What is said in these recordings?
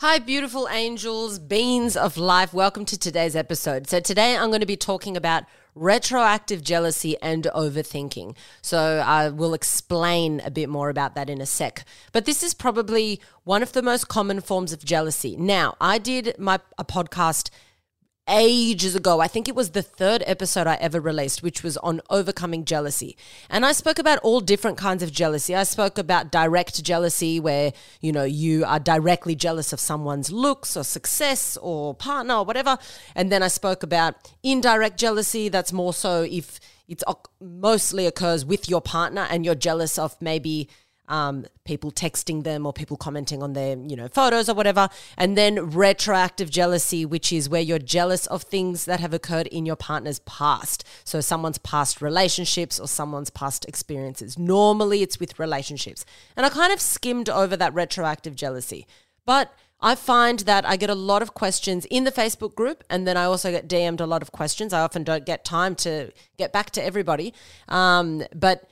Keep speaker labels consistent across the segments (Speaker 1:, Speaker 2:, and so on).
Speaker 1: Hi, beautiful angels, beings of life. Welcome to today's episode. So, today I'm going to be talking about retroactive jealousy and overthinking. So, I will explain a bit more about that in a sec. But this is probably one of the most common forms of jealousy. Now, I did my a podcast ages ago. I think it was the third episode I ever released, which was on overcoming jealousy. And I spoke about all different kinds of jealousy. I spoke about direct jealousy, where, you know, you are directly jealous of someone's looks or success or partner or whatever. And then I spoke about indirect jealousy. That's more so if it's mostly occurs with your partner and you're jealous of maybe um, people texting them or people commenting on their you know photos or whatever. And then retroactive jealousy which is where you're jealous of things that have occurred in your partner's past. So someone's past relationships or someone's past experiences. Normally it's with relationships. And i kind of skimmed over that retroactive jealousy. But I find that I get a lot of questions in the Facebook group, and then I also get DM'd a lot of questions. I often don't get time to get back to everybody. Um, but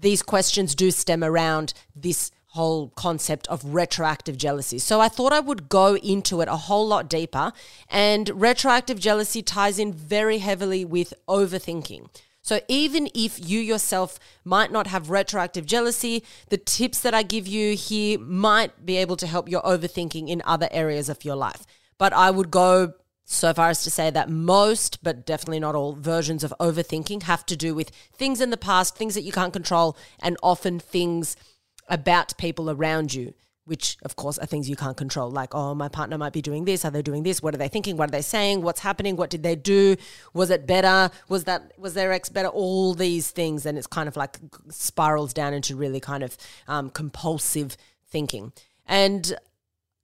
Speaker 1: these questions do stem around this whole concept of retroactive jealousy. So I thought I would go into it a whole lot deeper. And retroactive jealousy ties in very heavily with overthinking. So even if you yourself might not have retroactive jealousy, the tips that I give you here might be able to help your overthinking in other areas of your life. But I would go so far as to say that most, but definitely not all, versions of overthinking have to do with things in the past, things that you can't control, and often things about people around you, which of course are things you can't control. Like, oh, my partner might be doing this. Are they doing this? What are they thinking? What are they saying? What's happening? What did they do? Was it better? Was that was their ex better? All these things, and it's kind of like spirals down into really kind of um, compulsive thinking. And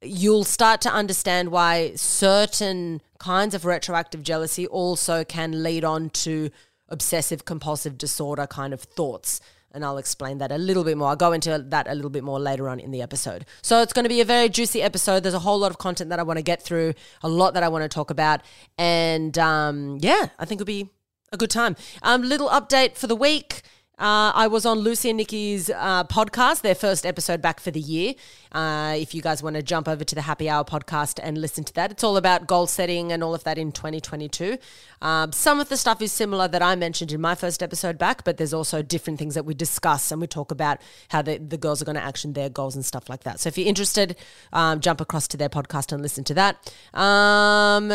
Speaker 1: you'll start to understand why certain kinds of retroactive jealousy also can lead on to obsessive compulsive disorder kind of thoughts. And I'll explain that a little bit more. I'll go into that a little bit more later on in the episode. So it's going to be a very juicy episode. There's a whole lot of content that I want to get through, a lot that I want to talk about. And um, yeah, I think it'll be a good time. Um, little update for the week. Uh, I was on Lucy and Nikki's uh, podcast, their first episode back for the year. Uh, if you guys want to jump over to the Happy Hour podcast and listen to that, it's all about goal setting and all of that in 2022. Um, some of the stuff is similar that I mentioned in my first episode back, but there's also different things that we discuss and we talk about how the, the girls are going to action their goals and stuff like that. So if you're interested, um, jump across to their podcast and listen to that. Um,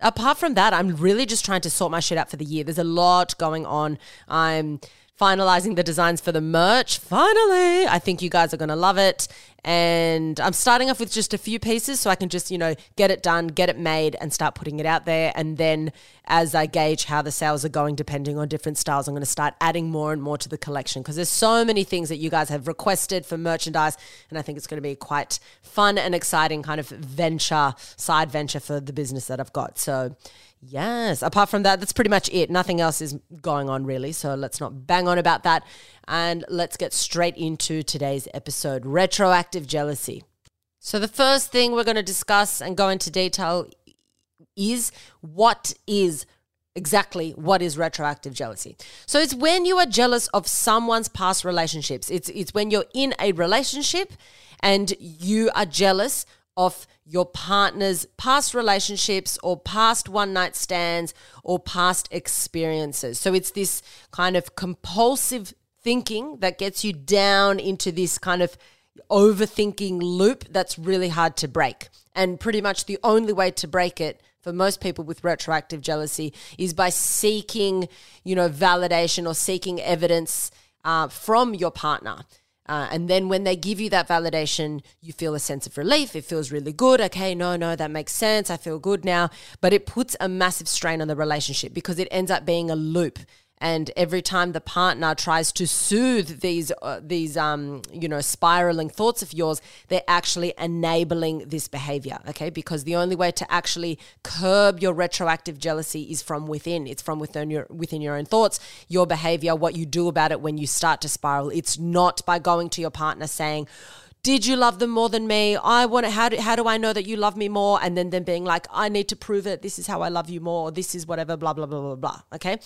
Speaker 1: apart from that, I'm really just trying to sort my shit out for the year. There's a lot going on. I'm finalizing the designs for the merch. Finally, I think you guys are going to love it. And I'm starting off with just a few pieces so I can just, you know, get it done, get it made, and start putting it out there. And then as I gauge how the sales are going, depending on different styles, I'm going to start adding more and more to the collection because there's so many things that you guys have requested for merchandise. And I think it's going to be quite fun and exciting kind of venture, side venture for the business that I've got. So, Yes. Apart from that, that's pretty much it. Nothing else is going on really. So let's not bang on about that. And let's get straight into today's episode retroactive jealousy. So, the first thing we're going to discuss and go into detail is what is exactly what is retroactive jealousy. So it's when you are jealous of someone's past relationships. It's it's when you're in a relationship and you are jealous of your partner's past relationships or past one night stands or past experiences. So it's this kind of compulsive thinking that gets you down into this kind of overthinking loop that's really hard to break. And pretty much the only way to break it for most people with retroactive jealousy is by seeking, you know, validation or seeking evidence uh, from your partner. Uh, and then when they give you that validation, you feel a sense of relief. It feels really good. Okay, no, no, that makes sense. I feel good now. But it puts a massive strain on the relationship because it ends up being a loop and every time the partner tries to soothe these uh, these um you know spiraling thoughts of yours they're actually enabling this behavior okay because the only way to actually curb your retroactive jealousy is from within it's from within your within your own thoughts your behavior what you do about it when you start to spiral it's not by going to your partner saying did you love them more than me? I want to, how do, how do I know that you love me more? And then them being like, I need to prove it. This is how I love you more. This is whatever, blah, blah, blah, blah, blah. Okay.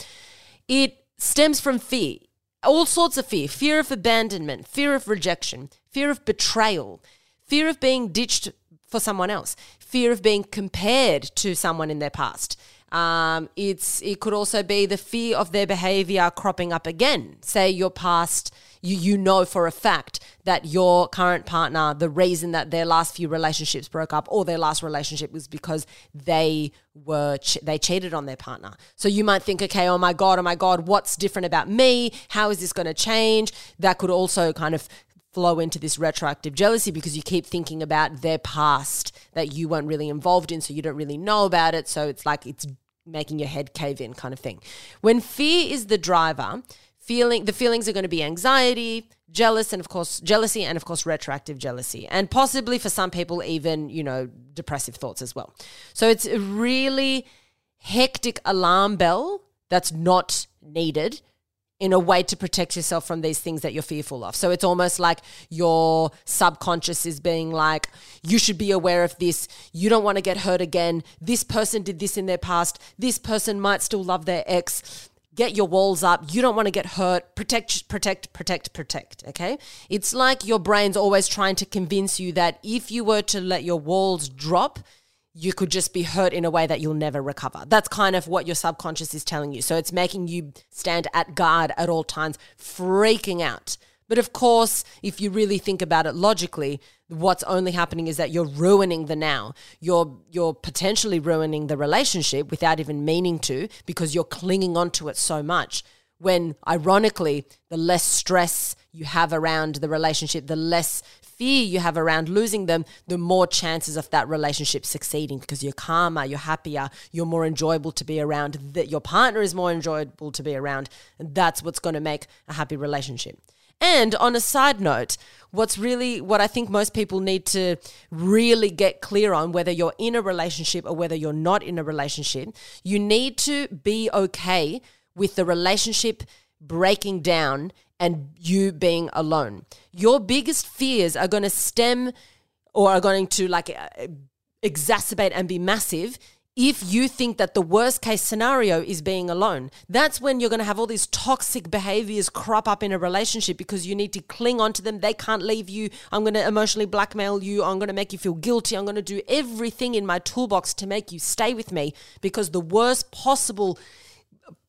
Speaker 1: It stems from fear, all sorts of fear fear of abandonment, fear of rejection, fear of betrayal, fear of being ditched for someone else, fear of being compared to someone in their past. Um, it's it could also be the fear of their behavior cropping up again. Say your past, you you know for a fact that your current partner, the reason that their last few relationships broke up or their last relationship was because they were ch- they cheated on their partner. So you might think, okay, oh my god, oh my god, what's different about me? How is this going to change? That could also kind of flow into this retroactive jealousy because you keep thinking about their past that you weren't really involved in, so you don't really know about it. So it's like it's making your head cave in kind of thing. When fear is the driver, feeling the feelings are going to be anxiety, jealous and of course jealousy and of course retroactive jealousy and possibly for some people even, you know, depressive thoughts as well. So it's a really hectic alarm bell that's not needed in a way to protect yourself from these things that you're fearful of. So it's almost like your subconscious is being like, you should be aware of this. You don't want to get hurt again. This person did this in their past. This person might still love their ex. Get your walls up. You don't want to get hurt. Protect, protect, protect, protect. Okay. It's like your brain's always trying to convince you that if you were to let your walls drop, you could just be hurt in a way that you'll never recover. That's kind of what your subconscious is telling you. So it's making you stand at guard at all times, freaking out. But of course, if you really think about it logically, what's only happening is that you're ruining the now. You're you're potentially ruining the relationship without even meaning to because you're clinging onto it so much. When ironically, the less stress you have around the relationship, the less fear you have around losing them, the more chances of that relationship succeeding because you're calmer, you're happier, you're more enjoyable to be around, that your partner is more enjoyable to be around. And that's what's going to make a happy relationship. And on a side note, what's really what I think most people need to really get clear on whether you're in a relationship or whether you're not in a relationship, you need to be okay with the relationship breaking down and you being alone. Your biggest fears are going to stem or are going to like uh, exacerbate and be massive if you think that the worst case scenario is being alone. That's when you're going to have all these toxic behaviors crop up in a relationship because you need to cling on to them. They can't leave you. I'm going to emotionally blackmail you. I'm going to make you feel guilty. I'm going to do everything in my toolbox to make you stay with me because the worst possible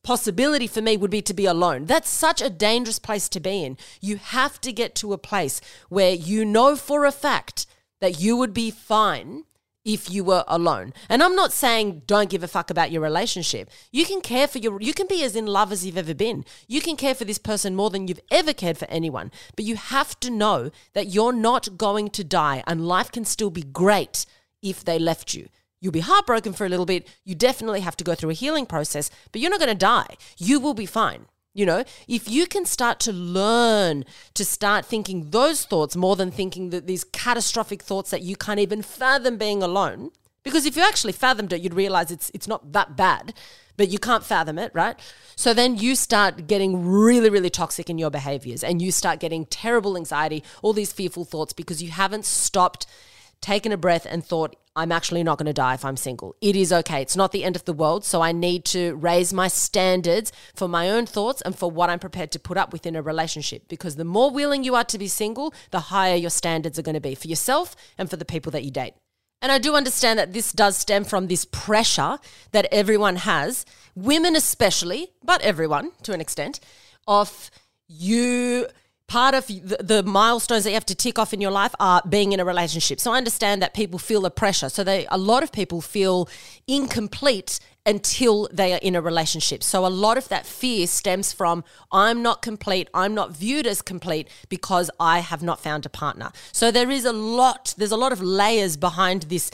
Speaker 1: possibility for me would be to be alone. That's such a dangerous place to be in. You have to get to a place where you know for a fact that you would be fine if you were alone. And I'm not saying don't give a fuck about your relationship. You can care for your you can be as in love as you've ever been. You can care for this person more than you've ever cared for anyone. But you have to know that you're not going to die and life can still be great if they left you. You'll be heartbroken for a little bit. You definitely have to go through a healing process, but you're not going to die. You will be fine. You know, if you can start to learn to start thinking those thoughts more than thinking that these catastrophic thoughts that you can't even fathom being alone, because if you actually fathomed it, you'd realize it's it's not that bad, but you can't fathom it, right? So then you start getting really, really toxic in your behaviors and you start getting terrible anxiety, all these fearful thoughts because you haven't stopped taken a breath and thought, I'm actually not going to die if I'm single. It is okay. It's not the end of the world. So I need to raise my standards for my own thoughts and for what I'm prepared to put up with in a relationship. Because the more willing you are to be single, the higher your standards are going to be for yourself and for the people that you date. And I do understand that this does stem from this pressure that everyone has, women especially, but everyone to an extent, of you part of the, the, milestones that you have to tick off in your life are being in a relationship. So I understand that people feel the pressure. So they, a lot of people feel incomplete until they are in a relationship. So a lot of that fear stems from I'm not complete, I'm not viewed as complete because I have not found a partner. So there is a lot, there's a lot of layers behind this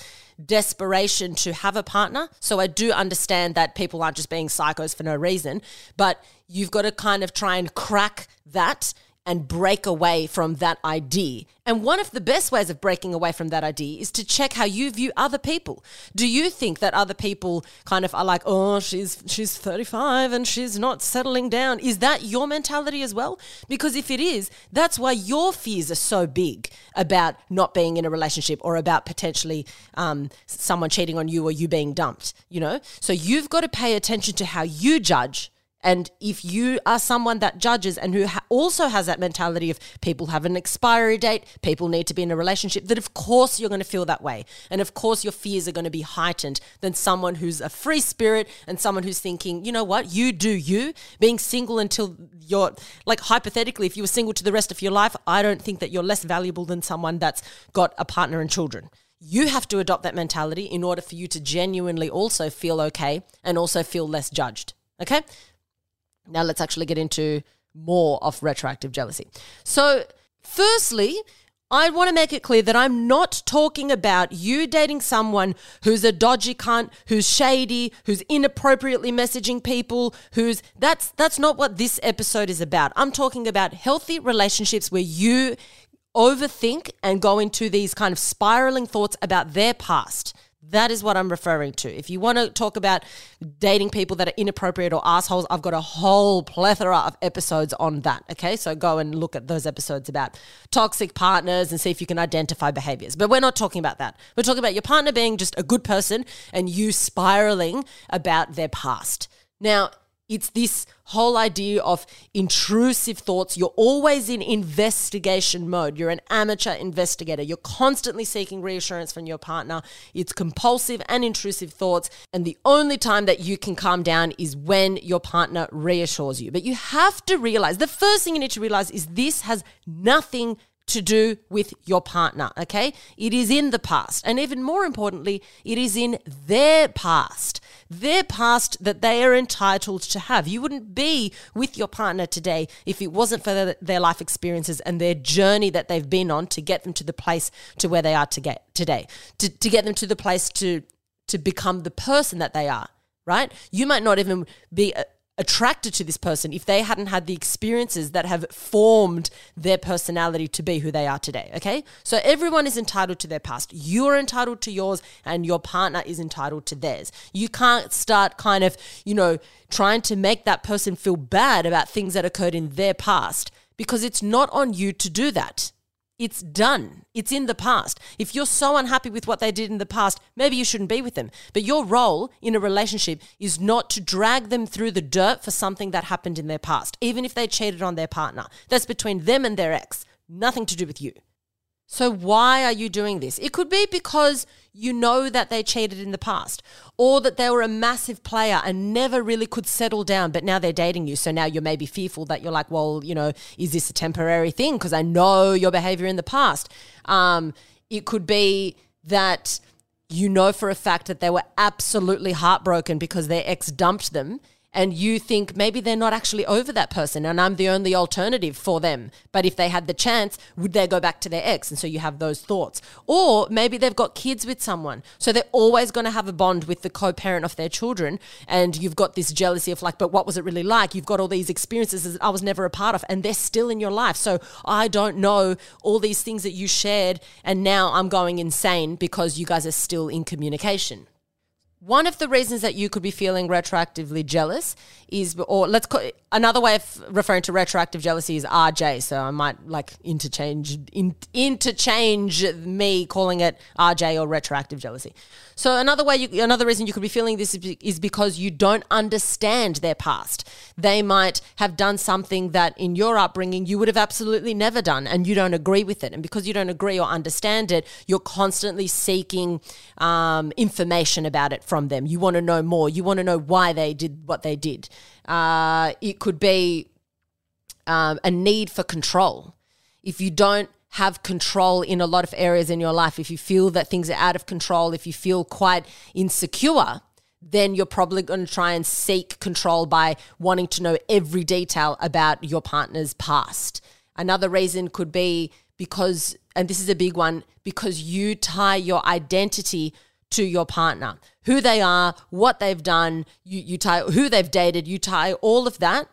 Speaker 1: desperation to have a partner. So I do understand that people aren't just being psychos for no reason, but you've got to kind of try and crack that and break away from that idea. And one of the best ways of breaking away from that idea is to check how you view other people. Do you think that other people kind of are like, "Oh, she's she's 35 and she's not settling down." Is that your mentality as well? Because if it is, that's why your fears are so big about not being in a relationship or about potentially um, someone cheating on you or you being dumped. You know, so you've got to pay attention to how you judge And if you are someone that judges and who ha- also has that mentality of people have an expiry date, people need to be in a relationship, that of course you're going to feel that way. And of course your fears are going to be heightened than someone who's a free spirit and someone who's thinking, you know what, you do you. Being single until you're, like hypothetically, if you were single to the rest of your life, I don't think that you're less valuable than someone that's got a partner and children. You have to adopt that mentality in order for you to genuinely also feel okay and also feel less judged. Okay? Now let's actually get into more of retroactive jealousy. So, firstly, I want to make it clear that I'm not talking about you dating someone who's a dodgy cunt, who's shady, who's inappropriately messaging people, who's that's that's not what this episode is about. I'm talking about healthy relationships where you overthink and go into these kind of spiraling thoughts about their past. That is what I'm referring to. If you want to talk about dating people that are inappropriate or assholes, I've got a whole plethora of episodes on that. Okay. So go and look at those episodes about toxic partners and see if you can identify behaviors. But we're not talking about that. We're talking about your partner being just a good person and you spiraling about their past. Now, it's this whole idea of intrusive thoughts. You're always in investigation mode. You're an amateur investigator. You're constantly seeking reassurance from your partner. It's compulsive and intrusive thoughts. And the only time that you can calm down is when your partner reassures you. But you have to realize the first thing you need to realize is this has nothing to do with your partner, okay? It is in the past. And even more importantly, it is in their past. Their past that they are entitled to have. You wouldn't be with your partner today if it wasn't for their life experiences and their journey that they've been on to get them to the place to where they are to get today, to, to get them to the place to, to become the person that they are, right? You might not even be attracted to this person if they hadn't had the experiences that have formed their personality to be who they are today. Okay. So everyone is entitled to their past. You're entitled to yours, and your partner is entitled to theirs. You can't start kind of, you know, trying to make that person feel bad about things that occurred in their past because it's not on you to do that. It's done. It's in the past. If you're so unhappy with what they did in the past, maybe you shouldn't be with them. But your role in a relationship is not to drag them through the dirt for something that happened in their past, even if they cheated on their partner. That's between them and their ex, nothing to do with you. So, why are you doing this? It could be because you know that they cheated in the past, or that they were a massive player and never really could settle down, but now they're dating you. So now you're maybe fearful that you're like, well, you know, is this a temporary thing? Because I know your behavior in the past. Um, it could be that you know for a fact that they were absolutely heartbroken because their ex dumped them and you think maybe they're not actually over that person and I'm the only alternative for them. But if they had the chance, would they go back to their ex? And so you have those thoughts. Or maybe they've got kids with someone. So they're always going to have a bond with the co parent of their children. And you've got this jealousy of like, but what was it really like? You've got all these experiences that I was never a part of and they're still in your life. So I don't know all these things that you shared. And now I'm going insane because you guys are still in communication. One of the reasons that you could be feeling retroactively jealous is, or let's call it, another way of referring to retroactive jealousy is RJ. So I might like interchange in, interchange me calling it RJ or retroactive jealousy. So another way, you, another reason you could be feeling this is because you don't understand their past. They might have done something that in your upbringing you would have absolutely never done, and you don't agree with it. And because you don't agree or understand it, you're constantly seeking um, information about it from them. You want to know more. You want to know why they did what they did. Uh, it could be um, a need for control. If you don't have control in a lot of areas in your life, if you feel that things are out of control, if you feel quite insecure, then you're probably going to try and seek control by wanting to know every detail about your partner's past. Another reason could be because, and this is a big one, because you tie your identity to your partner, who they are, what they've done, you, you tie who they've dated, you tie all of that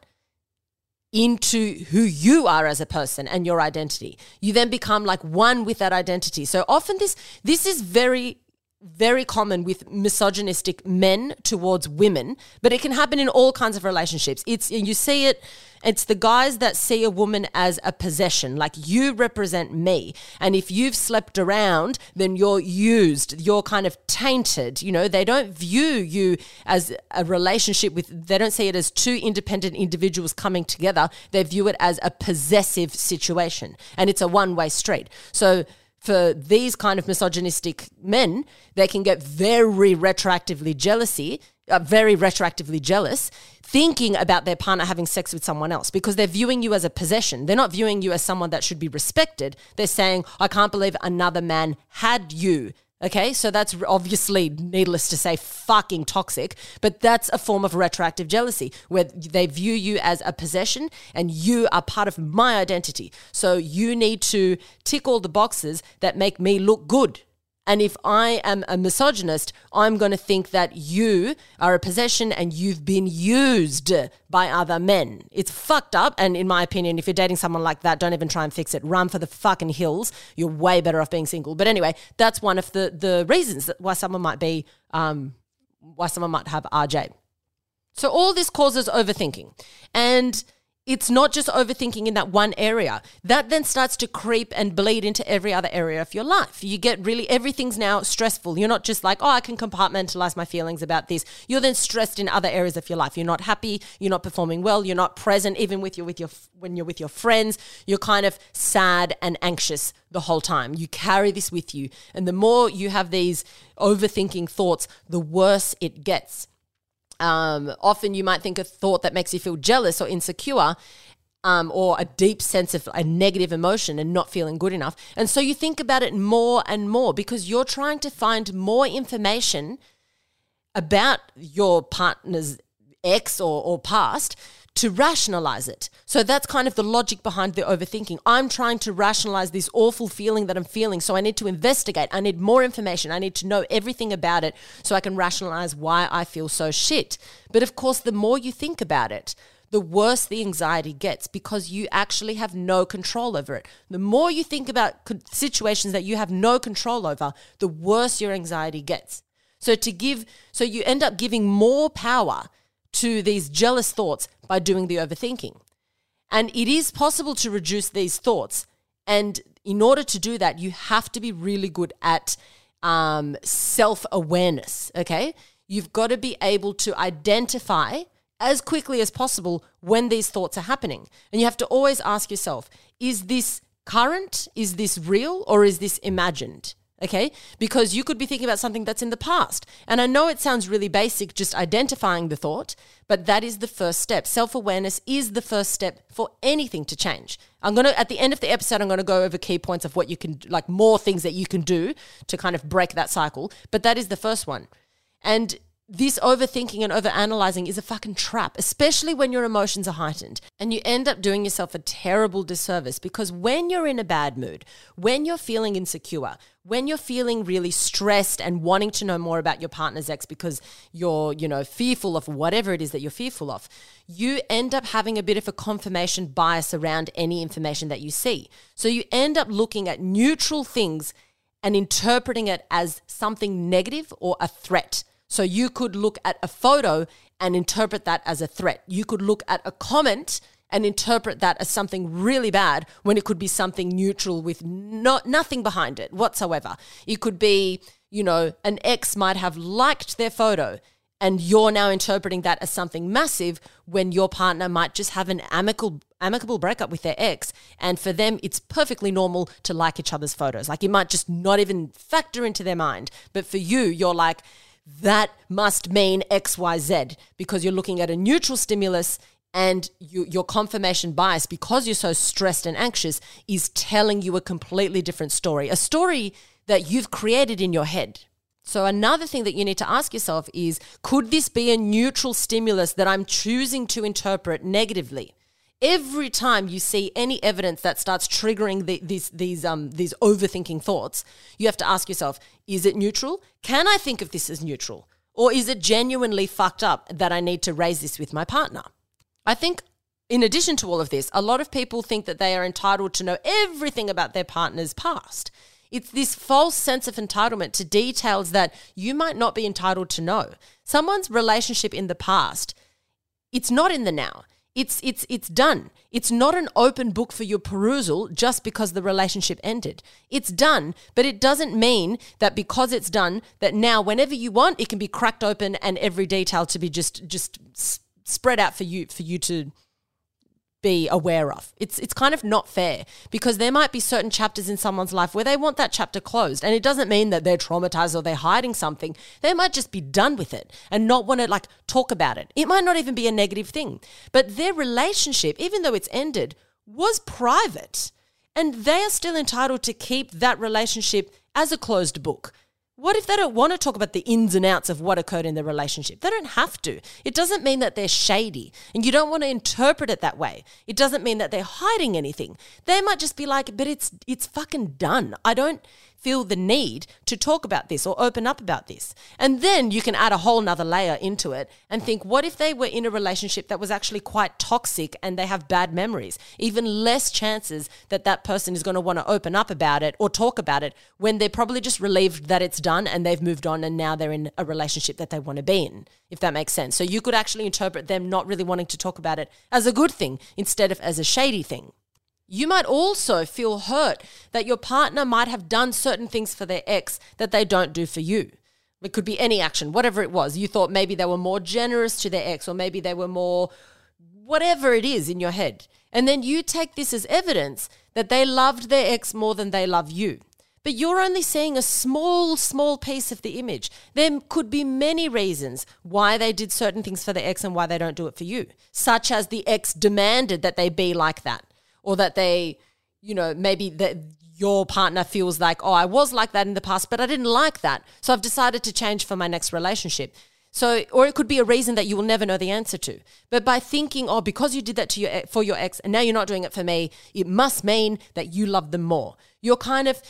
Speaker 1: into who you are as a person and your identity. You then become like one with that identity. So often this this is very very common with misogynistic men towards women, but it can happen in all kinds of relationships. It's you see it it's the guys that see a woman as a possession, like you represent me. And if you've slept around, then you're used, you're kind of tainted. You know, they don't view you as a relationship with, they don't see it as two independent individuals coming together. They view it as a possessive situation. And it's a one way street. So, for these kind of misogynistic men, they can get very retroactively jealousy, uh, very retroactively jealous, thinking about their partner having sex with someone else because they're viewing you as a possession. They're not viewing you as someone that should be respected. They're saying, I can't believe another man had you. Okay, so that's obviously, needless to say, fucking toxic, but that's a form of retroactive jealousy where they view you as a possession and you are part of my identity. So you need to tick all the boxes that make me look good. And if I am a misogynist, I'm going to think that you are a possession and you've been used by other men. It's fucked up. And in my opinion, if you're dating someone like that, don't even try and fix it. Run for the fucking hills. You're way better off being single. But anyway, that's one of the, the reasons why someone might be, um, why someone might have RJ. So all this causes overthinking. And it's not just overthinking in that one area. That then starts to creep and bleed into every other area of your life. You get really, everything's now stressful. You're not just like, oh, I can compartmentalize my feelings about this. You're then stressed in other areas of your life. You're not happy. You're not performing well. You're not present, even with your, with your, when you're with your friends. You're kind of sad and anxious the whole time. You carry this with you. And the more you have these overthinking thoughts, the worse it gets um, often you might think a thought that makes you feel jealous or insecure um, or a deep sense of a negative emotion and not feeling good enough. And so you think about it more and more because you're trying to find more information about your partner's ex or, or past to rationalize it. So that's kind of the logic behind the overthinking. I'm trying to rationalize this awful feeling that I'm feeling. So I need to investigate. I need more information. I need to know everything about it so I can rationalize why I feel so shit. But of course, the more you think about it, the worse the anxiety gets because you actually have no control over it. The more you think about situations that you have no control over, the worse your anxiety gets. So to give so you end up giving more power to these jealous thoughts by doing the overthinking. And it is possible to reduce these thoughts. And in order to do that, you have to be really good at um, self awareness. Okay. You've got to be able to identify as quickly as possible when these thoughts are happening. And you have to always ask yourself is this current? Is this real? Or is this imagined? Okay? Because you could be thinking about something that's in the past. And I know it sounds really basic, just identifying the thought, but that is the first step. Self awareness is the first step for anything to change. I'm going to, at the end of the episode, I'm going to go over key points of what you can, like more things that you can do to kind of break that cycle. But that is the first one. And this overthinking and overanalyzing is a fucking trap, especially when your emotions are heightened. And you end up doing yourself a terrible disservice because when you're in a bad mood, when you're feeling insecure, when you're feeling really stressed and wanting to know more about your partner's ex because you're, you know, fearful of whatever it is that you're fearful of, you end up having a bit of a confirmation bias around any information that you see. So you end up looking at neutral things and interpreting it as something negative or a threat. So you could look at a photo and interpret that as a threat. You could look at a comment and interpret that as something really bad when it could be something neutral with no, nothing behind it whatsoever. It could be, you know, an ex might have liked their photo and you're now interpreting that as something massive when your partner might just have an amicable amicable breakup with their ex and for them it's perfectly normal to like each other's photos like it might just not even factor into their mind but for you you're like that must mean XYZ because you're looking at a neutral stimulus and you, your confirmation bias, because you're so stressed and anxious, is telling you a completely different story, a story that you've created in your head. So, another thing that you need to ask yourself is could this be a neutral stimulus that I'm choosing to interpret negatively? Every time you see any evidence that starts triggering the, these these um these overthinking thoughts, you have to ask yourself: Is it neutral? Can I think of this as neutral, or is it genuinely fucked up that I need to raise this with my partner? I think. In addition to all of this, a lot of people think that they are entitled to know everything about their partner's past. It's this false sense of entitlement to details that you might not be entitled to know. Someone's relationship in the past, it's not in the now. It's it's it's done. It's not an open book for your perusal just because the relationship ended. It's done, but it doesn't mean that because it's done that now whenever you want it can be cracked open and every detail to be just just spread out for you for you to be aware of. It's it's kind of not fair because there might be certain chapters in someone's life where they want that chapter closed and it doesn't mean that they're traumatized or they're hiding something. They might just be done with it and not want to like talk about it. It might not even be a negative thing. But their relationship, even though it's ended, was private. And they are still entitled to keep that relationship as a closed book. What if they don't want to talk about the ins and outs of what occurred in the relationship? They don't have to. It doesn't mean that they're shady and you don't want to interpret it that way. It doesn't mean that they're hiding anything. They might just be like, but it's it's fucking done. I don't feel the need to talk about this or open up about this. And then you can add a whole nother layer into it and think, what if they were in a relationship that was actually quite toxic and they have bad memories? Even less chances that that person is going to want to open up about it or talk about it when they're probably just relieved that it's done and they've moved on and now they're in a relationship that they want to be in, if that makes sense. So you could actually interpret them not really wanting to talk about it as a good thing instead of as a shady thing. You might also feel hurt that your partner might have done certain things for their ex that they don't do for you. It could be any action, whatever it was. You thought maybe they were more generous to their ex, or maybe they were more whatever it is in your head. And then you take this as evidence that they loved their ex more than they love you. But you're only seeing a small, small piece of the image. There could be many reasons why they did certain things for their ex and why they don't do it for you, such as the ex demanded that they be like that or that they, you know, maybe that your partner feels like, oh, I was like that in the past, but I didn't like that. So I've decided to change for my next relationship. So, or it could be a reason that you will never know the answer to. But by thinking, oh, because you did that to your for your ex, and now you're not doing it for me, it must mean that you love them more. You're kind of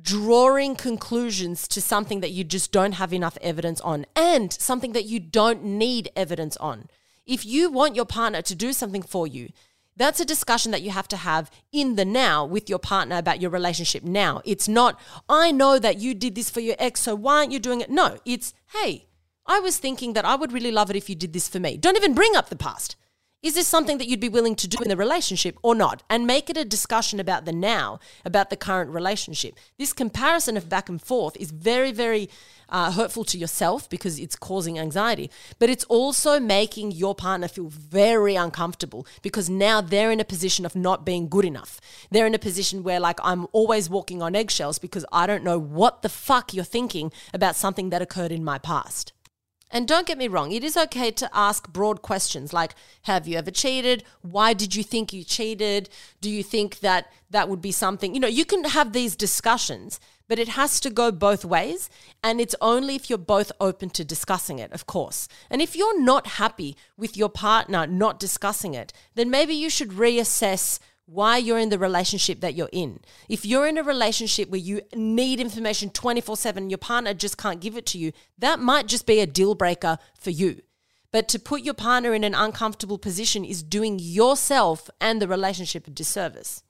Speaker 1: drawing conclusions to something that you just don't have enough evidence on, and something that you don't need evidence on. If you want your partner to do something for you, that's a discussion that you have to have in the now with your partner about your relationship now. It's not, I know that you did this for your ex, so why aren't you doing it? No, it's, hey, I was thinking that I would really love it if you did this for me. Don't even bring up the past. Is this something that you'd be willing to do in the relationship or not? And make it a discussion about the now, about the current relationship. This comparison of back and forth is very, very uh, hurtful to yourself because it's causing anxiety, but it's also making your partner feel very uncomfortable because now they're in a position of not being good enough. They're in a position where, like, I'm always walking on eggshells because I don't know what the fuck you're thinking about something that occurred in my past. And don't get me wrong, it is okay to ask broad questions like Have you ever cheated? Why did you think you cheated? Do you think that that would be something? You know, you can have these discussions, but it has to go both ways. And it's only if you're both open to discussing it, of course. And if you're not happy with your partner not discussing it, then maybe you should reassess why you're in the relationship that you're in. If you're in a relationship where you need information 24 7, your partner just can't give it to you, that might just be a deal breaker for you. But to put your partner in an uncomfortable position is doing yourself and the relationship a disservice.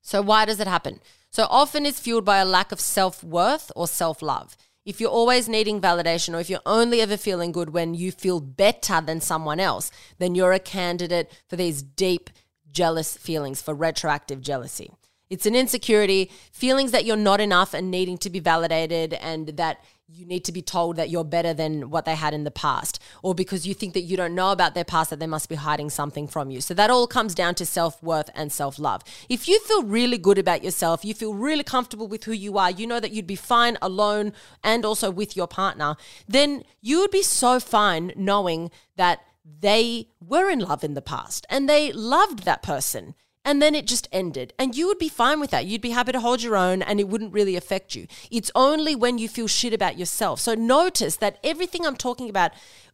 Speaker 1: So, why does it happen? So, often it's fueled by a lack of self worth or self love. If you're always needing validation or if you're only ever feeling good when you feel better than someone else, then you're a candidate for these deep, jealous feelings, for retroactive jealousy. It's an insecurity, feelings that you're not enough and needing to be validated, and that you need to be told that you're better than what they had in the past, or because you think that you don't know about their past, that they must be hiding something from you. So that all comes down to self worth and self love. If you feel really good about yourself, you feel really comfortable with who you are, you know that you'd be fine alone and also with your partner, then you would be so fine knowing that they were in love in the past and they loved that person and then it just ended. And you would be fine with that. You'd be happy to hold your own and it wouldn't really affect you. It's only when you feel shit about yourself. So notice that everything I'm talking about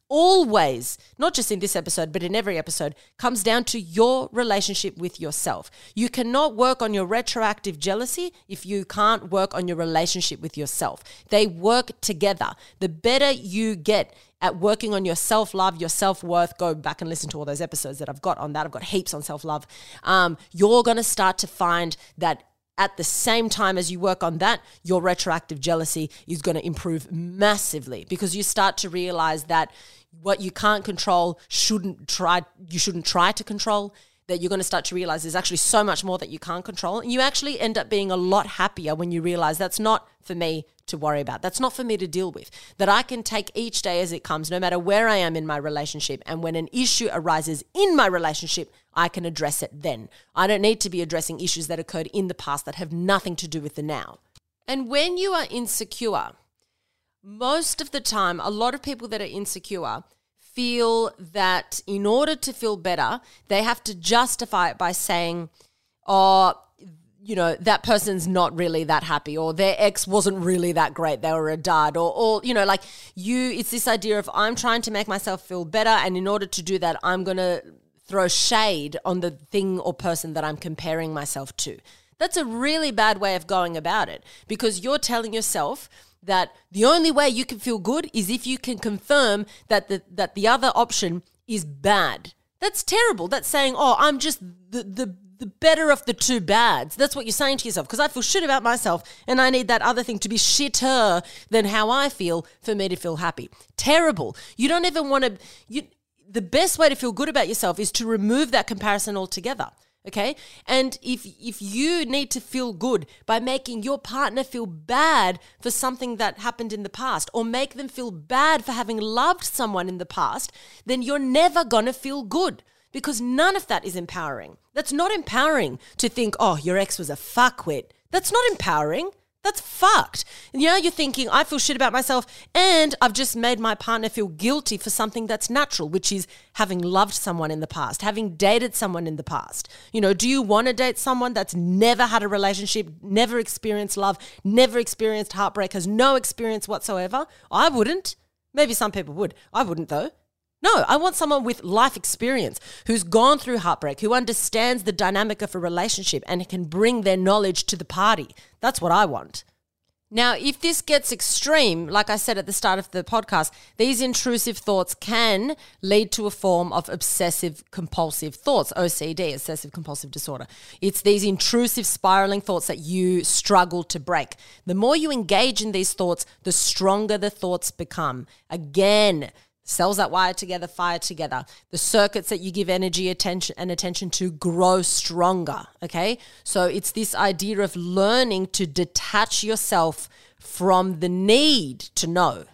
Speaker 1: always, not just in this episode, but in every episode, comes down to your relationship with yourself. You cannot work on your retroactive jealousy if you can't work on your relationship with yourself. They work together. The better you get at working on your self love, your self worth, go back and listen to all those episodes that I've got on that. I've got heaps on self love. Um, you're going to start to find that at the same time as you work on that, your retroactive jealousy is going to improve massively because you start to realize that what you can't control shouldn't try you shouldn't try to control that you're going to start to realize there's actually so much more that you can't control. And you actually end up being a lot happier when you realize that's not for me to worry about. That's not for me to deal with. That I can take each day as it comes, no matter where I am in my relationship. And when an issue arises in my relationship, I can address it then. I don't need to be addressing issues that occurred in the past that have nothing to do with the now. And when you are insecure, most of the time, a lot of people that are insecure feel that in order to feel better, they have to justify it by saying, oh, you know, that person's not really that happy, or their ex wasn't really that great, they were a dud, or, or, you know, like you, it's this idea of I'm trying to make myself feel better, and in order to do that, I'm going to throw shade on the thing or person that I'm comparing myself to. That's a really bad way of going about it because you're telling yourself that the only way you can feel good is if you can confirm that the, that the other option is bad. That's terrible. That's saying, oh, I'm just the, the, the better of the two bads. That's what you're saying to yourself because I feel shit about myself and I need that other thing to be shitter than how I feel for me to feel happy. Terrible. You don't even want to. You, the best way to feel good about yourself is to remove that comparison altogether okay? And if if you need to feel good by making your partner feel bad for something that happened in the past or make them feel bad for having loved someone in the past then you're never going to feel good because none of that is empowering. That's not empowering to think oh your ex was a fuckwit. That's not empowering that's fucked. You know, you're thinking, I feel shit about myself, and I've just made my partner feel guilty for something that's natural, which is having loved someone in the past, having dated someone in the past. You know, do you want to date someone that's never had a relationship, never experienced love, never experienced heartbreak, has no experience whatsoever? I wouldn't. Maybe some people would. I wouldn't, though. No, I want someone with life experience who's gone through heartbreak, who understands the dynamic of a relationship and can bring their knowledge to the party. That's what I want. Now, if this gets extreme, like I said at the start of the podcast, these intrusive thoughts can lead to a form of obsessive compulsive thoughts, OCD, obsessive compulsive disorder. It's these intrusive spiraling thoughts that you struggle to break. The more you engage in these thoughts, the stronger the thoughts become. Again, cells that wire together fire together. The circuits that you give energy attention and attention to grow stronger okay? So it's this idea of learning to detach yourself from the need to know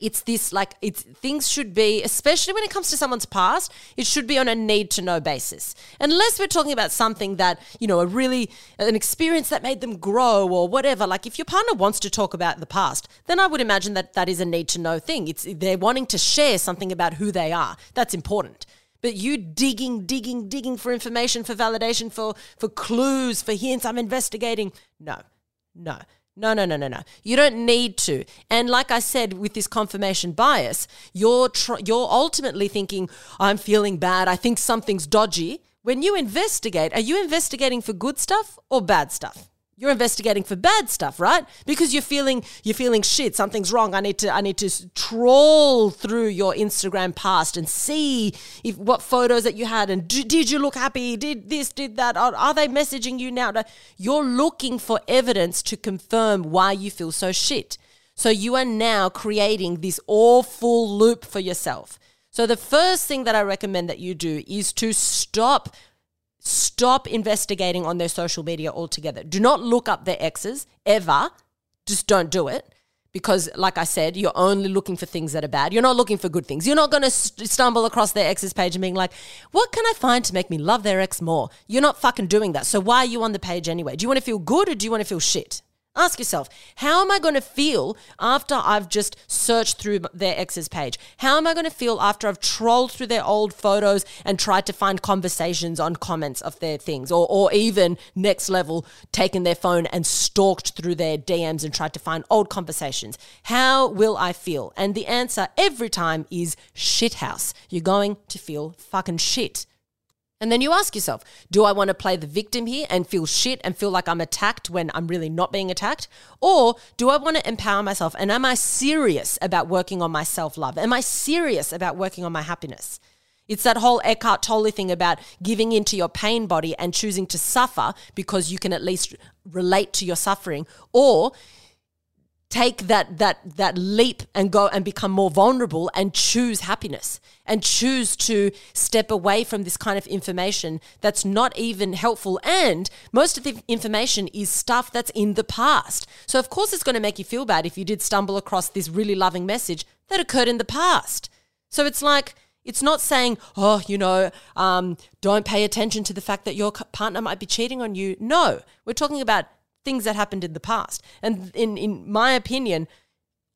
Speaker 1: it's this like it's things should be especially when it comes to someone's past it should be on a need to know basis. Unless we're talking about something that you know a really an experience that made them grow or whatever like if your partner wants to talk about the past then i would imagine that that is a need to know thing. It's they're wanting to share something about who they are. That's important. But you digging digging digging for information for validation for for clues for hints i'm investigating. No. No no, no, no, no, no. You don't need to. And like I said, with this confirmation bias, you're tr- you're ultimately thinking, "I'm feeling bad. I think something's dodgy." When you investigate, are you investigating for good stuff or bad stuff? You're investigating for bad stuff, right? Because you're feeling you're feeling shit. Something's wrong. I need to I need to trawl through your Instagram past and see if what photos that you had and do, did you look happy? Did this? Did that? Are, are they messaging you now? You're looking for evidence to confirm why you feel so shit. So you are now creating this awful loop for yourself. So the first thing that I recommend that you do is to stop Stop investigating on their social media altogether. Do not look up their exes ever. Just don't do it. Because, like I said, you're only looking for things that are bad. You're not looking for good things. You're not going to st- stumble across their ex's page and being like, what can I find to make me love their ex more? You're not fucking doing that. So, why are you on the page anyway? Do you want to feel good or do you want to feel shit? Ask yourself, how am I going to feel after I've just searched through their ex's page? How am I going to feel after I've trolled through their old photos and tried to find conversations on comments of their things? Or, or even next level, taken their phone and stalked through their DMs and tried to find old conversations? How will I feel? And the answer every time is shithouse. You're going to feel fucking shit. And then you ask yourself, do I want to play the victim here and feel shit and feel like I'm attacked when I'm really not being attacked? Or do I want to empower myself and am I serious about working on my self love? Am I serious about working on my happiness? It's that whole Eckhart Tolle thing about giving into your pain body and choosing to suffer because you can at least relate to your suffering or take that that that leap and go and become more vulnerable and choose happiness and choose to step away from this kind of information that's not even helpful. And most of the information is stuff that's in the past. So of course it's going to make you feel bad if you did stumble across this really loving message that occurred in the past. So it's like it's not saying, oh, you know, um, don't pay attention to the fact that your partner might be cheating on you. No, we're talking about things that happened in the past. And in, in my opinion,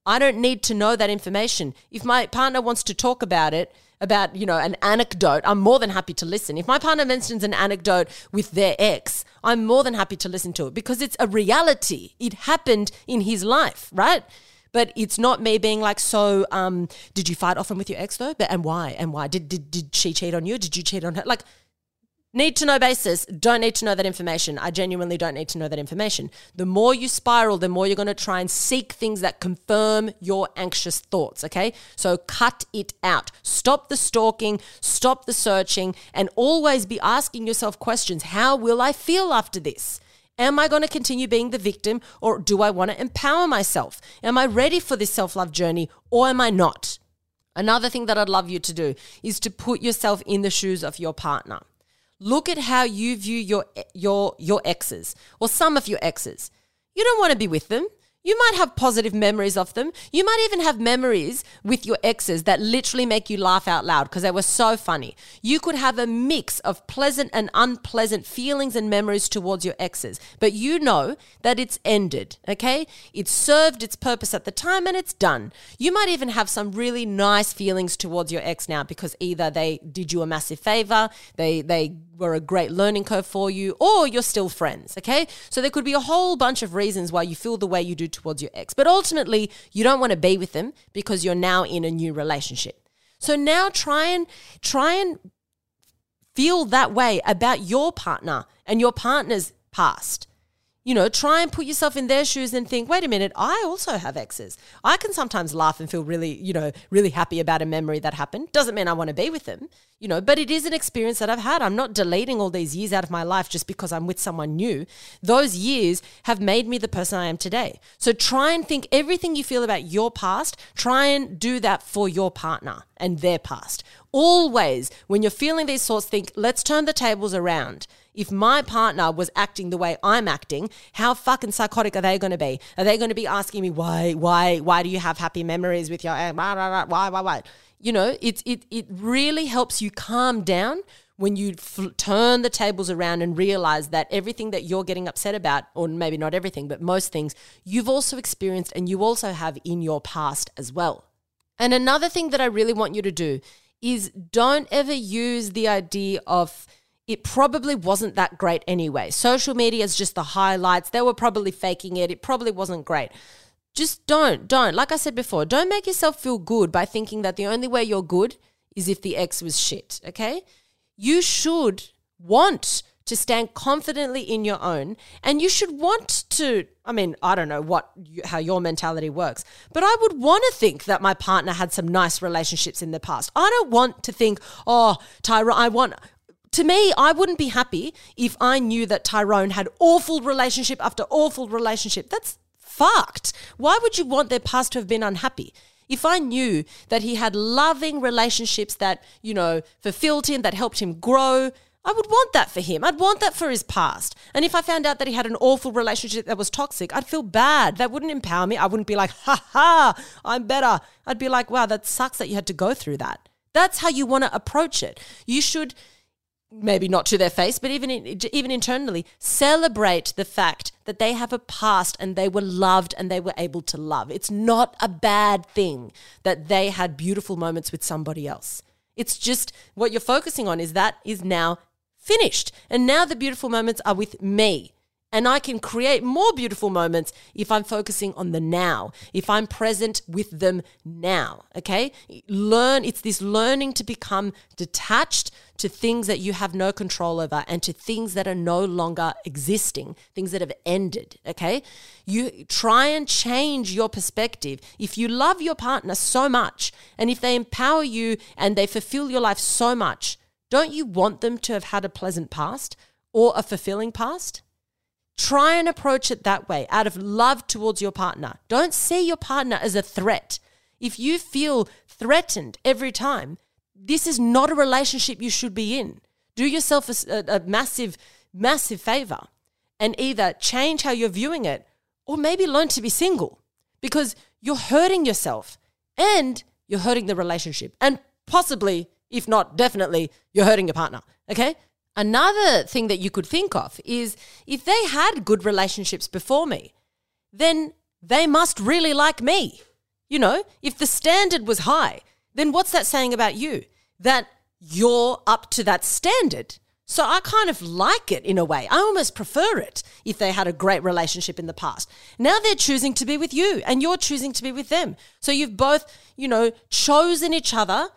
Speaker 1: I don't need to know that information. If my partner wants to talk about it, about, you know, an anecdote, I'm more than happy to listen. If my partner mentions an anecdote with their ex, I'm more than happy to listen to it because it's a reality. It happened in his life, right? But it's not me being like, so um, did you fight often with your ex though? But and why? And why? Did, did did she cheat on you? Did you cheat on her? Like need to know basis, don't need to know that information. I genuinely don't need to know that information. The more you spiral, the more you're going to try and seek things that confirm your anxious thoughts, okay? So cut it out. Stop the stalking, stop the searching, and always be asking yourself questions. How will I feel after this? Am I going to continue being the victim or do I want to empower myself? Am I ready for this self love journey or am I not? Another thing that I'd love you to do is to put yourself in the shoes of your partner. Look at how you view your your your exes or some of your exes. You don't want to be with them. You might have positive memories of them. You might even have memories with your exes that literally make you laugh out loud because they were so funny. You could have a mix of pleasant and unpleasant feelings and memories towards your exes, but you know that it's ended, okay? It served its purpose at the time and it's done. You might even have some really nice feelings towards your ex now because either they did you a massive favor, they they were a great learning curve for you, or you're still friends, okay? So there could be a whole bunch of reasons why you feel the way you do towards your ex. But ultimately, you don't want to be with them because you're now in a new relationship. So now try and try and feel that way about your partner and your partner's past. You know, try and put yourself in their shoes and think, wait a minute, I also have exes. I can sometimes laugh and feel really, you know, really happy about a memory that happened. Doesn't mean I want to be with them, you know, but it is an experience that I've had. I'm not deleting all these years out of my life just because I'm with someone new. Those years have made me the person I am today. So try and think everything you feel about your past, try and do that for your partner and their past. Always, when you're feeling these thoughts, think, let's turn the tables around if my partner was acting the way I'm acting, how fucking psychotic are they going to be? Are they going to be asking me why, why, why do you have happy memories with your why, why, why, why? You know, it it it really helps you calm down when you f- turn the tables around and realize that everything that you're getting upset about, or maybe not everything, but most things, you've also experienced and you also have in your past as well. And another thing that I really want you to do is don't ever use the idea of it probably wasn't that great anyway. Social media is just the highlights. They were probably faking it. It probably wasn't great. Just don't, don't. Like I said before, don't make yourself feel good by thinking that the only way you're good is if the ex was shit, okay? You should want to stand confidently in your own and you should want to i mean i don't know what how your mentality works but i would want to think that my partner had some nice relationships in the past i don't want to think oh tyra i want to me, I wouldn't be happy if I knew that Tyrone had awful relationship after awful relationship. That's fucked. Why would you want their past to have been unhappy? If I knew that he had loving relationships that, you know, fulfilled him, that helped him grow, I would want that for him. I'd want that for his past. And if I found out that he had an awful relationship that was toxic, I'd feel bad. That wouldn't empower me. I wouldn't be like, ha ha, I'm better. I'd be like, wow, that sucks that you had to go through that. That's how you want to approach it. You should maybe not to their face, but even in, even internally, celebrate the fact that they have a past and they were loved and they were able to love. It's not a bad thing that they had beautiful moments with somebody else. It's just what you're focusing on is that is now finished. And now the beautiful moments are with me. And I can create more beautiful moments if I'm focusing on the now, if I'm present with them now. Okay. Learn, it's this learning to become detached to things that you have no control over and to things that are no longer existing, things that have ended. Okay. You try and change your perspective. If you love your partner so much and if they empower you and they fulfill your life so much, don't you want them to have had a pleasant past or a fulfilling past? Try and approach it that way out of love towards your partner. Don't see your partner as a threat. If you feel threatened every time, this is not a relationship you should be in. Do yourself a, a, massive, massive favor and either change how you're viewing it or maybe learn to be single because you're hurting yourself and you're hurting the relationship. And possibly, if not definitely, you're hurting your partner. Okay? Another thing that you could think of is if they had good relationships before me, then they must really like me. You know, if the standard was high, then what's that saying about you? That you're up to that standard. So I kind of like it in a way. I almost prefer it if they had a great relationship in the past. Now they're choosing to be with you and you're choosing to be with them. So you've both, you know, chosen each other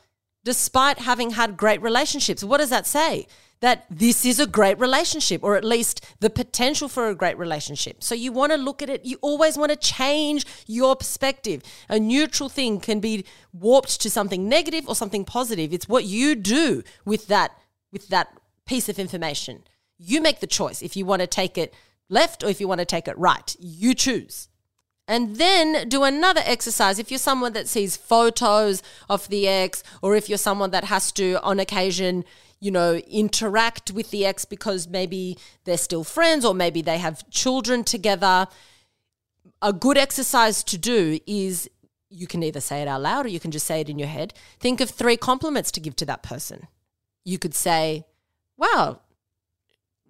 Speaker 1: despite having had great relationships. What does that say? That this is a great relationship or at least the potential for a great relationship. So you want to look at it, you always want to change your perspective. A neutral thing can be warped to something negative or something positive. It's what you do with that with that piece of information. You make the choice if you want to take it left or if you want to take it right. You choose. And then do another exercise. If you're someone that sees photos of the ex, or if you're someone that has to, on occasion, you know, interact with the ex because maybe they're still friends or maybe they have children together. A good exercise to do is you can either say it out loud or you can just say it in your head. Think of three compliments to give to that person. You could say, Wow,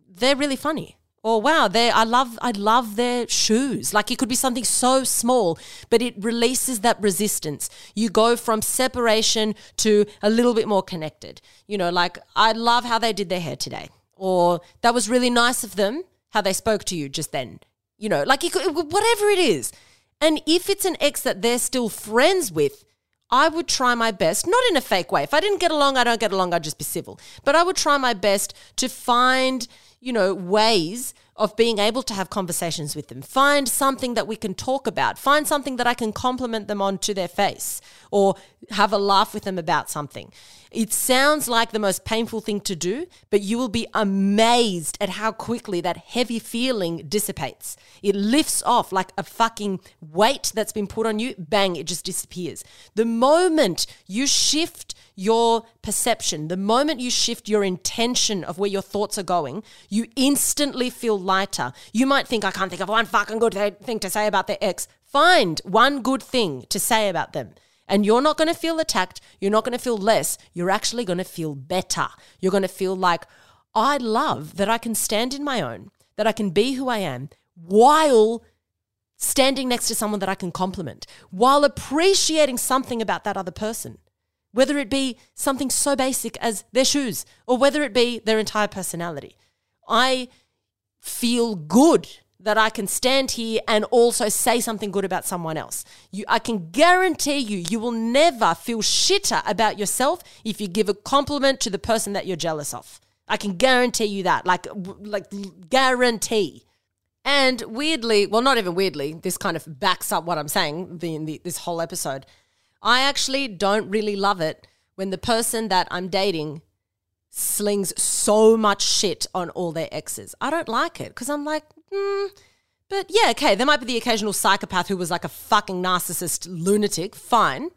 Speaker 1: they're really funny or wow, they I love I love their shoes. Like it could be something so small, but it releases that resistance. You go from separation to a little bit more connected. You know, like I love how they did their hair today, or that was really nice of them how they spoke to you just then. You know, like it could, whatever it is. And if it's an ex that they're still friends with, I would try my best, not in a fake way. If I didn't get along, I don't get along, I'd just be civil. But I would try my best to find you know, ways of being able to have conversations with them. Find something that we can talk about. Find something that I can compliment them on to their face or have a laugh with them about something. It sounds like the most painful thing to do, but you will be amazed at how quickly that heavy feeling dissipates. It lifts off like a fucking weight that's been put on you, bang, it just disappears. The moment you shift your perception, the moment you shift your intention of where your thoughts are going, you instantly feel lighter. You might think, I can't think of one fucking good thing to say about their ex. Find one good thing to say about them. And you're not going to feel attacked. You're not going to feel less. You're actually going to feel better. You're going to feel like, I love that I can stand in my own, that I can be who I am while standing next to someone that I can compliment, while appreciating something about that other person whether it be something so basic as their shoes or whether it be their entire personality. I feel good that I can stand here and also say something good about someone else. You, I can guarantee you, you will never feel shitter about yourself if you give a compliment to the person that you're jealous of. I can guarantee you that, like, like guarantee. And weirdly, well, not even weirdly, this kind of backs up what I'm saying the, this whole episode. I actually don't really love it when the person that I'm dating slings so much shit on all their exes. I don't like it because I'm like, hmm. But yeah, okay, there might be the occasional psychopath who was like a fucking narcissist lunatic, fine.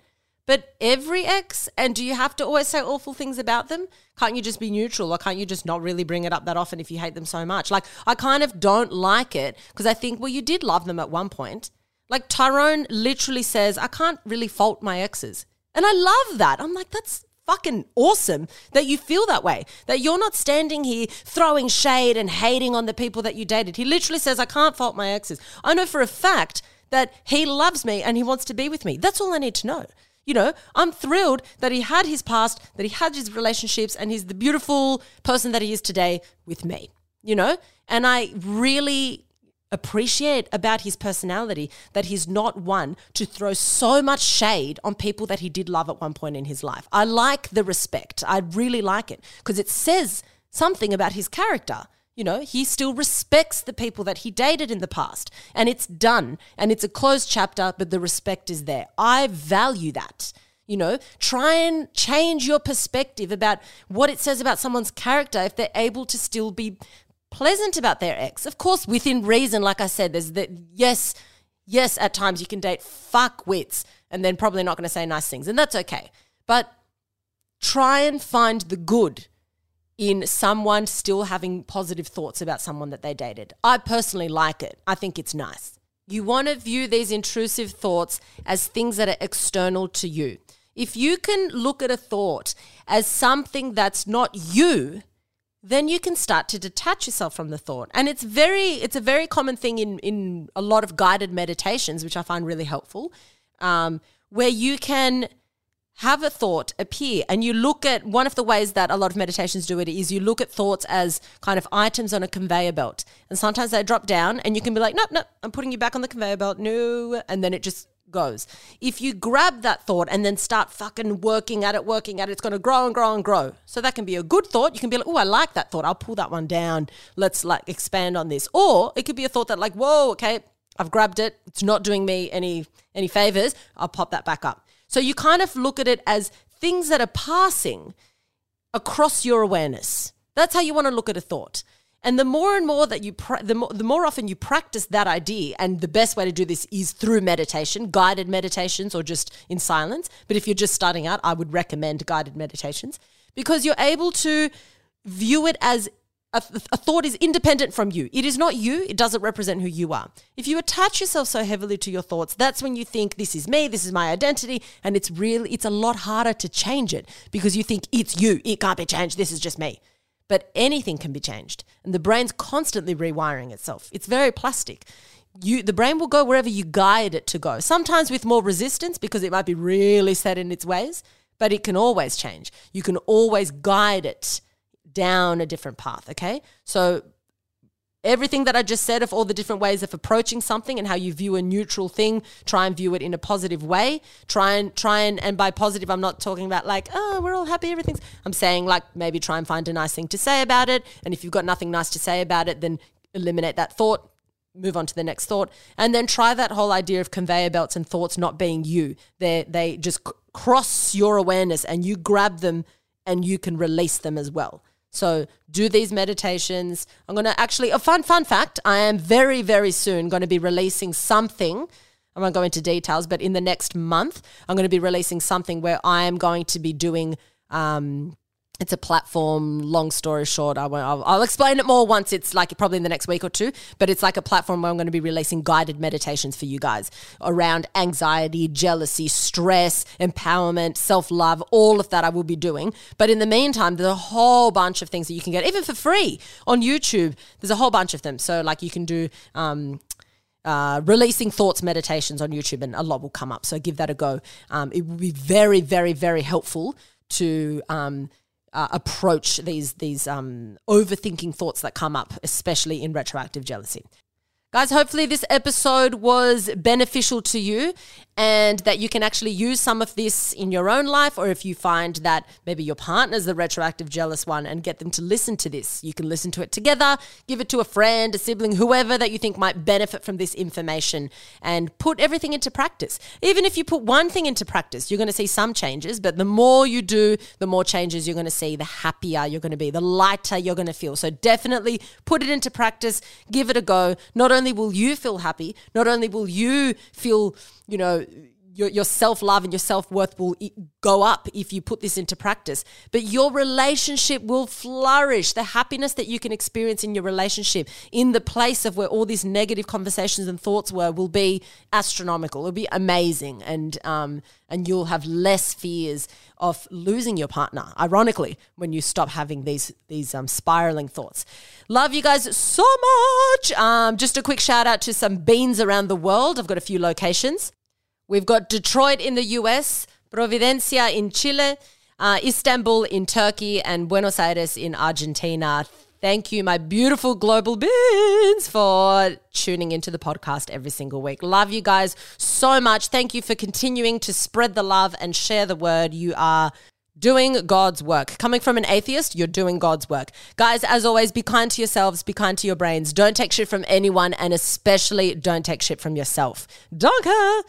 Speaker 1: But every ex, and do you have to always say awful things about them? Can't you just be neutral or can't you just not really bring it up that often if you hate them so much? Like, I kind of don't like it because I think, well, you did love them at one point. Like Tyrone literally says, I can't really fault my exes. And I love that. I'm like, that's fucking awesome that you feel that way. That you're not standing here throwing shade and hating on the people that you dated. He literally says, I can't fault my exes. I know for a fact that he loves me and he wants to be with me. That's all I need to know. You know, I'm thrilled that he had his past, that he had his relationships, and he's the beautiful person that he is today with me, you know? And I really appreciate about his personality that he's not one to throw so much shade on people that he did love at one point in his life. I like the respect. I really like it because it says something about his character. You know, he still respects the people that he dated in the past. And it's done and it's a closed chapter, but the respect is there. I value that. You know, try and change your perspective about what it says about someone's character if they're able to still be pleasant about their ex. Of course, within reason, like I said, there's that, yes, yes, at times you can date fuck wits and then probably not going to say nice things, and that's okay. But try and find the good in someone still having positive thoughts about someone that they dated. I personally like it, I think it's nice. You want to view these intrusive thoughts as things that are external to you. If you can look at a thought as something that's not you, then you can start to detach yourself from the thought. And it's very, it's a very common thing in in a lot of guided meditations, which I find really helpful, um, where you can have a thought appear and you look at one of the ways that a lot of meditations do it is you look at thoughts as kind of items on a conveyor belt and sometimes they drop down and you can be like nope nope i'm putting you back on the conveyor belt no and then it just goes. If you grab that thought and then start fucking working at it, working at it, it's going to grow and grow and grow. So that can be a good thought. You can be like, oh, I like that thought. I'll pull that one down. Let's like expand on this. Or it could be a thought that like, whoa, okay, I've grabbed it. It's not doing me any any favors. I'll pop that back up. So you kind of look at it as things that are passing across your awareness. That's how you want to look at a thought. And the more and more that you, pra- the, more, the more often you practice that idea, and the best way to do this is through meditation, guided meditations, or just in silence. But if you're just starting out, I would recommend guided meditations because you're able to view it as a, a, thought is independent from you. It is not you. It doesn't represent who you are. If you attach yourself so heavily to your thoughts, that's when you think this is me, this is my identity, and it's really it's a lot harder to change it because you think it's you. It can't be changed. This is just me but anything can be changed. And the brain's constantly rewiring itself. It's very plastic. You, the brain will go wherever you guide it to go. Sometimes with more resistance because it might be really set in its ways, but it can always change. You can always guide it down a different path. Okay. So everything that I just said of all the different ways of approaching something and how you view a neutral thing, try and view it in a positive way. Try and try and and by positive I'm not talking about like, oh, we're all happy, everything's I'm saying like maybe try and find a nice thing to say about it. And if you've got nothing nice to say about it, then eliminate that thought, move on to the next thought. And then try that whole idea of conveyor belts and thoughts not being you. They they just c- cross your awareness and you grab them and you can release them as well. So do these meditations. I'm going to actually, a fun, fun fact I am very, very soon going to be releasing something. I won't go into details, but in the next month, I'm going to be releasing something where I am going to be doing um, it's a platform long story short I won't, I'll, I'll, explain it more once it's like probably in the next week or two but it's like a platform where i'm going to be releasing guided meditations for you guys around anxiety jealousy stress empowerment self-love all of that i will be doing but in the meantime there's a whole bunch of things that you can get even for free on youtube there's a whole bunch of them so like you can do um, uh, releasing thoughts meditations on YouTube, and a lot will come up. So give that a go. Um, it will be very, very, very helpful to um, uh, approach these these um, overthinking thoughts that come up, especially in retroactive jealousy. Guys, hopefully this episode was beneficial to you and that you can actually use some of this in your own life, or if you find that maybe your partner's the retroactive jealous one and get them to listen to this. You can listen to it together, give it to a friend, a sibling, whoever that you think might benefit from this information, and put everything into practice. Even if you put one thing into practice, you're going to see some changes, but the more you do, the more changes you're going to see, the happier you're going to be, the lighter you're going to feel. So definitely put it into practice, give it a go. Not only will you feel happy, not only will you feel you know, your, your self love and your self worth will go up if you put this into practice. But your relationship will flourish. The happiness that you can experience in your relationship, in the place of where all these negative conversations and thoughts were, will be astronomical. It'll be amazing, and um, and you'll have less fears of losing your partner. Ironically, when you stop having these these um, spiraling thoughts. Love you guys so much. Um, just a quick shout out to some beans around the world. I've got a few locations. We've got Detroit in the US, Providencia in Chile, uh, Istanbul in Turkey, and Buenos Aires in Argentina. Thank you, my beautiful global beings, for tuning into the podcast every single week. Love you guys so much. Thank you for continuing to spread the love and share the word. You are doing God's work. Coming from an atheist, you're doing God's work. Guys, as always, be kind to yourselves, be kind to your brains. Don't take shit from anyone, and especially don't take shit from yourself. Danke!